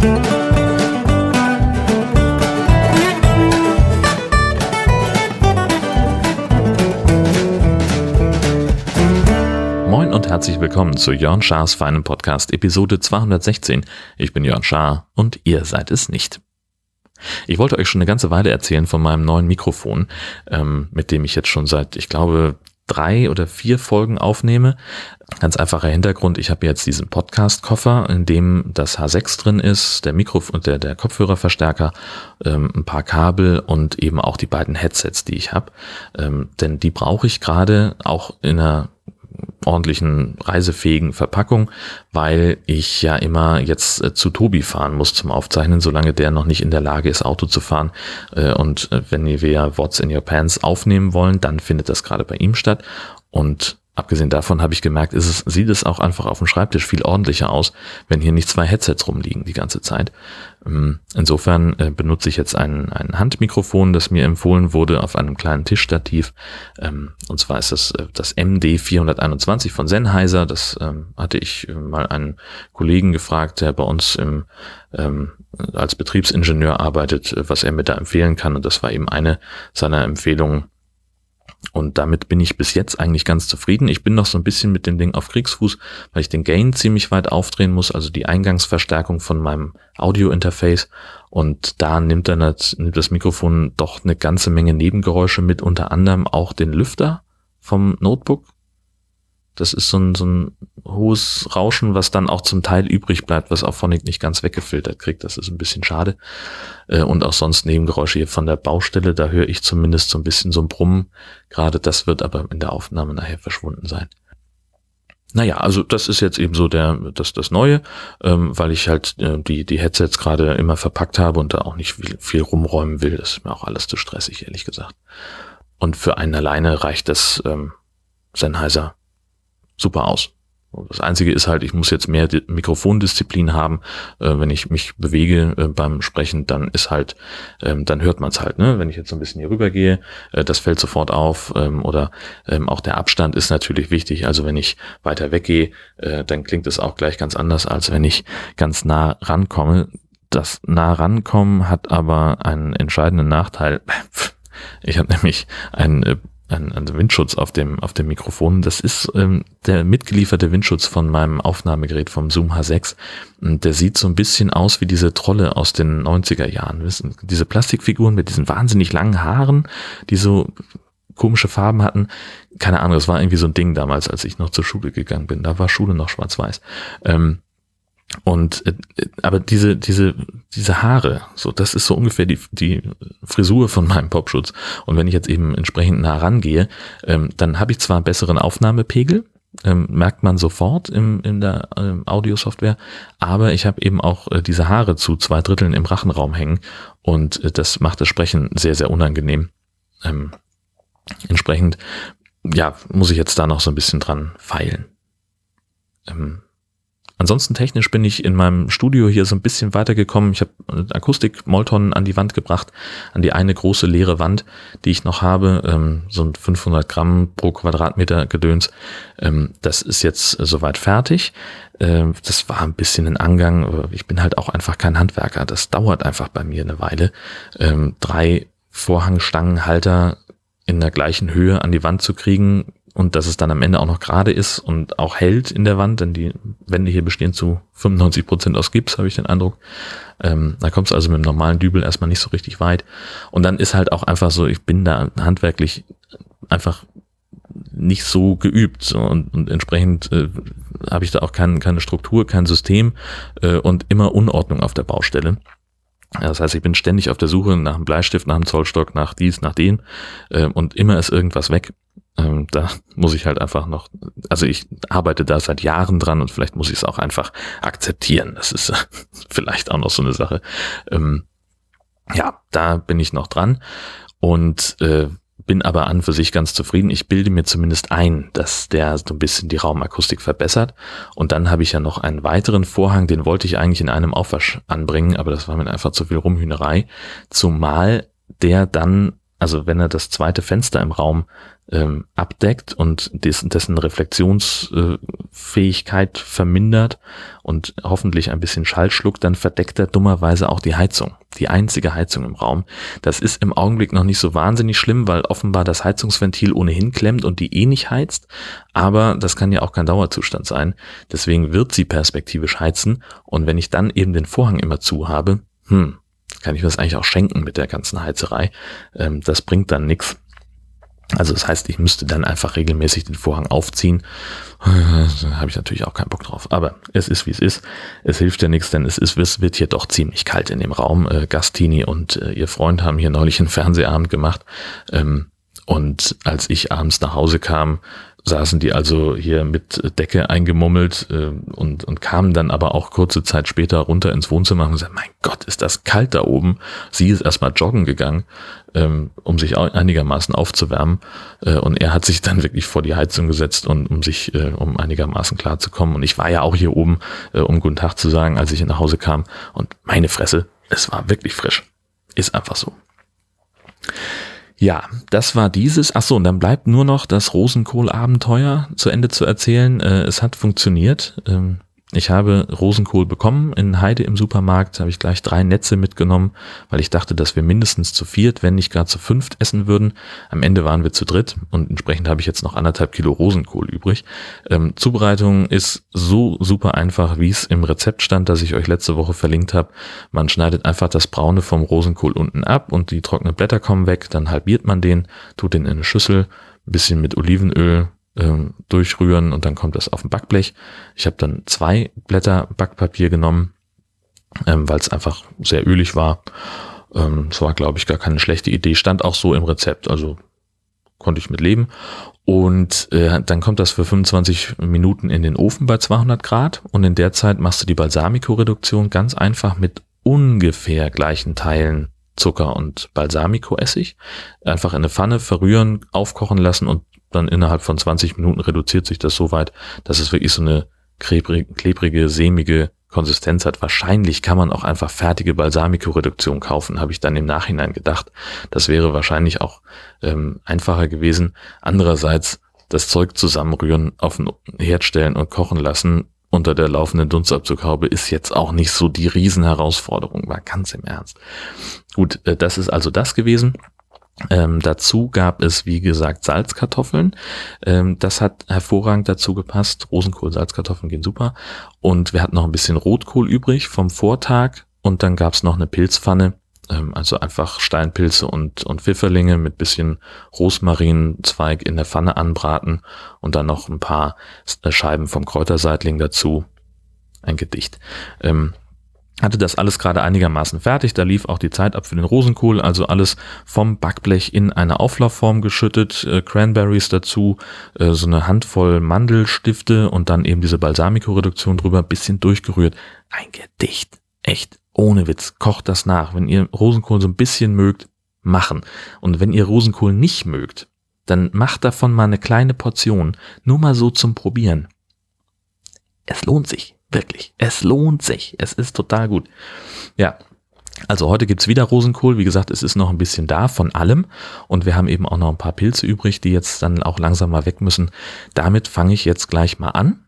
Moin und herzlich willkommen zu Jörn Schars feinem Podcast Episode 216. Ich bin Jörn Schaar und ihr seid es nicht. Ich wollte euch schon eine ganze Weile erzählen von meinem neuen Mikrofon, ähm, mit dem ich jetzt schon seit, ich glaube, drei oder vier Folgen aufnehme. Ganz einfacher Hintergrund, ich habe jetzt diesen Podcast-Koffer, in dem das H6 drin ist, der Mikrofon, der, der Kopfhörerverstärker, ähm, ein paar Kabel und eben auch die beiden Headsets, die ich habe. Ähm, denn die brauche ich gerade auch in einer ordentlichen reisefähigen Verpackung, weil ich ja immer jetzt äh, zu Tobi fahren muss zum Aufzeichnen, solange der noch nicht in der Lage ist, Auto zu fahren. Äh, und äh, wenn wir What's in Your Pants aufnehmen wollen, dann findet das gerade bei ihm statt. Und Abgesehen davon habe ich gemerkt, ist es, sieht es auch einfach auf dem Schreibtisch viel ordentlicher aus, wenn hier nicht zwei Headsets rumliegen die ganze Zeit. Ähm, insofern äh, benutze ich jetzt ein, ein Handmikrofon, das mir empfohlen wurde auf einem kleinen Tischstativ. Ähm, und zwar ist das äh, das MD421 von Sennheiser. Das ähm, hatte ich äh, mal einen Kollegen gefragt, der bei uns im, als Betriebsingenieur arbeitet, was er mir da empfehlen kann. Und das war eben eine seiner Empfehlungen und damit bin ich bis jetzt eigentlich ganz zufrieden. Ich bin noch so ein bisschen mit dem Ding auf Kriegsfuß, weil ich den Gain ziemlich weit aufdrehen muss, also die Eingangsverstärkung von meinem Audio-Interface. Und da nimmt dann das, nimmt das Mikrofon doch eine ganze Menge Nebengeräusche mit, unter anderem auch den Lüfter vom Notebook, das ist so ein, so ein hohes Rauschen, was dann auch zum Teil übrig bleibt, was auch Phonic nicht ganz weggefiltert kriegt. Das ist ein bisschen schade. Äh, und auch sonst Nebengeräusche hier von der Baustelle, da höre ich zumindest so ein bisschen so ein Brummen. Gerade das wird aber in der Aufnahme nachher verschwunden sein. Naja, also das ist jetzt eben so der, das, das Neue, ähm, weil ich halt äh, die, die Headsets gerade immer verpackt habe und da auch nicht viel, viel rumräumen will. Das ist mir auch alles zu stressig, ehrlich gesagt. Und für einen alleine reicht das ähm, Sennheiser super aus. Das Einzige ist halt, ich muss jetzt mehr Mikrofondisziplin haben. Äh, wenn ich mich bewege äh, beim Sprechen, dann ist halt, ähm, dann hört man es halt. Ne? Wenn ich jetzt so ein bisschen hier rüber gehe, äh, das fällt sofort auf. Ähm, oder ähm, auch der Abstand ist natürlich wichtig. Also wenn ich weiter weggehe, äh, dann klingt es auch gleich ganz anders, als wenn ich ganz nah rankomme. Das nah rankommen hat aber einen entscheidenden Nachteil. Ich habe nämlich einen äh, ein, ein Windschutz auf dem, auf dem Mikrofon. Das ist ähm, der mitgelieferte Windschutz von meinem Aufnahmegerät vom Zoom H6. Und der sieht so ein bisschen aus wie diese Trolle aus den 90er Jahren. Wissen? Diese Plastikfiguren mit diesen wahnsinnig langen Haaren, die so komische Farben hatten. Keine Ahnung, das war irgendwie so ein Ding damals, als ich noch zur Schule gegangen bin. Da war Schule noch schwarz-weiß. Ähm, und äh, aber diese diese diese Haare, so das ist so ungefähr die die Frisur von meinem Popschutz. Und wenn ich jetzt eben entsprechend nah rangehe, ähm, dann habe ich zwar einen besseren Aufnahmepegel, ähm, merkt man sofort im, in der ähm, Audiosoftware, aber ich habe eben auch äh, diese Haare zu zwei Dritteln im Rachenraum hängen und äh, das macht das Sprechen sehr sehr unangenehm. Ähm, entsprechend ja muss ich jetzt da noch so ein bisschen dran feilen. Ähm, Ansonsten technisch bin ich in meinem Studio hier so ein bisschen weitergekommen. Ich habe Akustik-Molton an die Wand gebracht, an die eine große leere Wand, die ich noch habe, ähm, so ein 500 Gramm pro Quadratmeter Gedöns. Ähm, das ist jetzt soweit fertig. Ähm, das war ein bisschen ein Angang. Ich bin halt auch einfach kein Handwerker. Das dauert einfach bei mir eine Weile. Ähm, drei Vorhangstangenhalter in der gleichen Höhe an die Wand zu kriegen, und dass es dann am Ende auch noch gerade ist und auch hält in der Wand, denn die Wände hier bestehen zu 95 Prozent aus Gips, habe ich den Eindruck. Ähm, da kommt es also mit dem normalen Dübel erstmal nicht so richtig weit. Und dann ist halt auch einfach so, ich bin da handwerklich einfach nicht so geübt so, und, und entsprechend äh, habe ich da auch kein, keine Struktur, kein System äh, und immer Unordnung auf der Baustelle. Das heißt, ich bin ständig auf der Suche nach einem Bleistift, nach einem Zollstock, nach dies, nach dem äh, und immer ist irgendwas weg. Ähm, da muss ich halt einfach noch, also ich arbeite da seit Jahren dran und vielleicht muss ich es auch einfach akzeptieren. Das ist äh, vielleicht auch noch so eine Sache. Ähm, ja, da bin ich noch dran und äh, bin aber an für sich ganz zufrieden. Ich bilde mir zumindest ein, dass der so ein bisschen die Raumakustik verbessert. Und dann habe ich ja noch einen weiteren Vorhang, den wollte ich eigentlich in einem Aufwasch anbringen, aber das war mir einfach zu viel Rumhühnerei. Zumal der dann Also wenn er das zweite Fenster im Raum ähm, abdeckt und dessen, dessen Reflexionsfähigkeit äh, vermindert und hoffentlich ein bisschen Schall schluckt, dann verdeckt er dummerweise auch die Heizung, die einzige Heizung im Raum. Das ist im Augenblick noch nicht so wahnsinnig schlimm, weil offenbar das Heizungsventil ohnehin klemmt und die eh nicht heizt, aber das kann ja auch kein Dauerzustand sein. Deswegen wird sie perspektivisch heizen und wenn ich dann eben den Vorhang immer zu habe, hm, kann ich mir das eigentlich auch schenken mit der ganzen Heizerei. Ähm, das bringt dann nichts. Also das heißt, ich müsste dann einfach regelmäßig den Vorhang aufziehen. Da habe ich natürlich auch keinen Bock drauf. Aber es ist, wie es ist. Es hilft ja nichts, denn es ist, es wird hier doch ziemlich kalt in dem Raum. Äh, Gastini und äh, ihr Freund haben hier neulich einen Fernsehabend gemacht. Ähm, und als ich abends nach Hause kam, saßen die also hier mit Decke eingemummelt äh, und, und kamen dann aber auch kurze Zeit später runter ins Wohnzimmer und gesagt, mein Gott, ist das kalt da oben. Sie ist erstmal joggen gegangen, ähm, um sich einigermaßen aufzuwärmen. Äh, und er hat sich dann wirklich vor die Heizung gesetzt und um sich, äh, um einigermaßen klar zu kommen. Und ich war ja auch hier oben, äh, um guten Tag zu sagen, als ich nach Hause kam. Und meine Fresse, es war wirklich frisch. Ist einfach so. Ja, das war dieses. Ach so, und dann bleibt nur noch das Rosenkohl-Abenteuer zu Ende zu erzählen. Äh, es hat funktioniert. Ähm, ich habe Rosenkohl bekommen in Heide im Supermarkt, habe ich gleich drei Netze mitgenommen, weil ich dachte, dass wir mindestens zu viert, wenn nicht gar zu fünft essen würden. Am Ende waren wir zu dritt und entsprechend habe ich jetzt noch anderthalb Kilo Rosenkohl übrig. Ähm, Zubereitung ist so super einfach, wie es im Rezept stand, das ich euch letzte Woche verlinkt habe. Man schneidet einfach das Braune vom Rosenkohl unten ab und die trockenen Blätter kommen weg, dann halbiert man den, tut den in eine Schüssel, bisschen mit Olivenöl, ähm, durchrühren und dann kommt das auf ein Backblech. Ich habe dann zwei Blätter Backpapier genommen, ähm, weil es einfach sehr ölig war. Ähm, das war, glaube ich, gar keine schlechte Idee. Stand auch so im Rezept, also konnte ich mit leben. Und äh, dann kommt das für 25 Minuten in den Ofen bei 200 Grad und in der Zeit machst du die Balsamico-Reduktion ganz einfach mit ungefähr gleichen Teilen Zucker und Balsamico-Essig. Einfach in eine Pfanne verrühren, aufkochen lassen und dann innerhalb von 20 Minuten reduziert sich das so weit, dass es wirklich so eine klebrige, klebrige sämige Konsistenz hat. Wahrscheinlich kann man auch einfach fertige Balsamico-Reduktion kaufen, habe ich dann im Nachhinein gedacht. Das wäre wahrscheinlich auch ähm, einfacher gewesen. Andererseits das Zeug zusammenrühren, auf den Herd stellen und kochen lassen unter der laufenden Dunstabzughaube ist jetzt auch nicht so die Riesenherausforderung, war ganz im Ernst. Gut, äh, das ist also das gewesen. Ähm, dazu gab es, wie gesagt, Salzkartoffeln. Ähm, das hat hervorragend dazu gepasst. Rosenkohl, Salzkartoffeln gehen super. Und wir hatten noch ein bisschen Rotkohl übrig vom Vortag. Und dann gab's noch eine Pilzpfanne. Ähm, also einfach Steinpilze und, und Pfifferlinge mit bisschen Rosmarinzweig in der Pfanne anbraten. Und dann noch ein paar äh, Scheiben vom Kräuterseitling dazu. Ein Gedicht. Hatte das alles gerade einigermaßen fertig. Da lief auch die Zeit ab für den Rosenkohl, also alles vom Backblech in eine Auflaufform geschüttet, äh, Cranberries dazu, äh, so eine Handvoll Mandelstifte und dann eben diese Balsamico-Reduktion drüber, bisschen durchgerührt. Ein Gedicht. Echt. Ohne Witz. Kocht das nach. Wenn ihr Rosenkohl so ein bisschen mögt, machen. Und wenn ihr Rosenkohl nicht mögt, dann macht davon mal eine kleine Portion. Nur mal so zum Probieren. Es lohnt sich. Wirklich. Es lohnt sich. Es ist total gut. Ja. Also heute gibt's wieder Rosenkohl. Wie gesagt, es ist noch ein bisschen da von allem. Und wir haben eben auch noch ein paar Pilze übrig, die jetzt dann auch langsam mal weg müssen. Damit fange ich jetzt gleich mal an,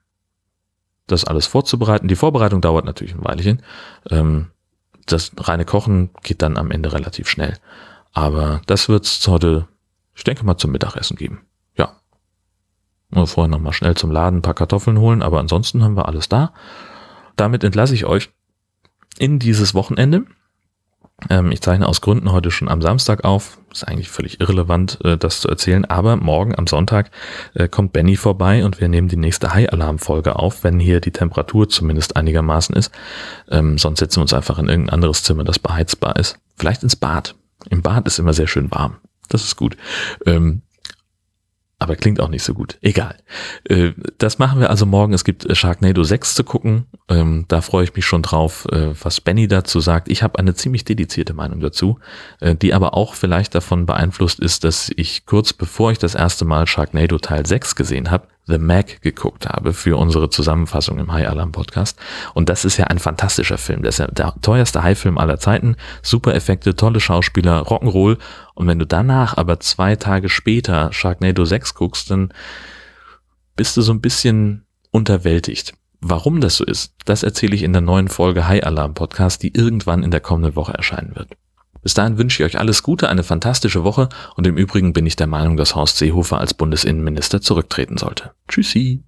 das alles vorzubereiten. Die Vorbereitung dauert natürlich ein Weilchen. Ähm, das reine Kochen geht dann am Ende relativ schnell. Aber das wird's heute, ich denke mal, zum Mittagessen geben. Nur vorher nochmal schnell zum Laden ein paar Kartoffeln holen, aber ansonsten haben wir alles da. Damit entlasse ich euch in dieses Wochenende. Ähm, ich zeichne aus Gründen heute schon am Samstag auf. Ist eigentlich völlig irrelevant, äh, das zu erzählen, aber morgen am Sonntag äh, kommt Benny vorbei und wir nehmen die nächste High-Alarm-Folge auf, wenn hier die Temperatur zumindest einigermaßen ist. Ähm, sonst setzen wir uns einfach in irgendein anderes Zimmer, das beheizbar ist. Vielleicht ins Bad. Im Bad ist immer sehr schön warm. Das ist gut. Ähm, aber klingt auch nicht so gut. Egal. Äh, das machen wir also morgen. Es gibt äh, Sharknado 6 zu gucken. Ähm, da freue ich mich schon drauf, äh, was Benny dazu sagt. Ich habe eine ziemlich dedizierte Meinung dazu, die aber auch vielleicht davon beeinflusst ist, dass ich kurz bevor ich das erste Mal Sharknado Teil 6 gesehen habe, The Mac geguckt habe für unsere Zusammenfassung im High Alarm Podcast. Und das ist ja ein fantastischer Film. Das ist ja der teuerste High-Film aller Zeiten. Super Effekte, tolle Schauspieler, Rock'n'Roll. Und wenn du danach aber zwei Tage später Sharknado 6 guckst, dann bist du so ein bisschen unterwältigt. Warum das so ist, das erzähle ich in der neuen Folge High Alarm Podcast, die irgendwann in der kommenden Woche erscheinen wird. Bis dahin wünsche ich euch alles Gute, eine fantastische Woche und im Übrigen bin ich der Meinung, dass Horst Seehofer als Bundesinnenminister zurücktreten sollte. Tschüssi.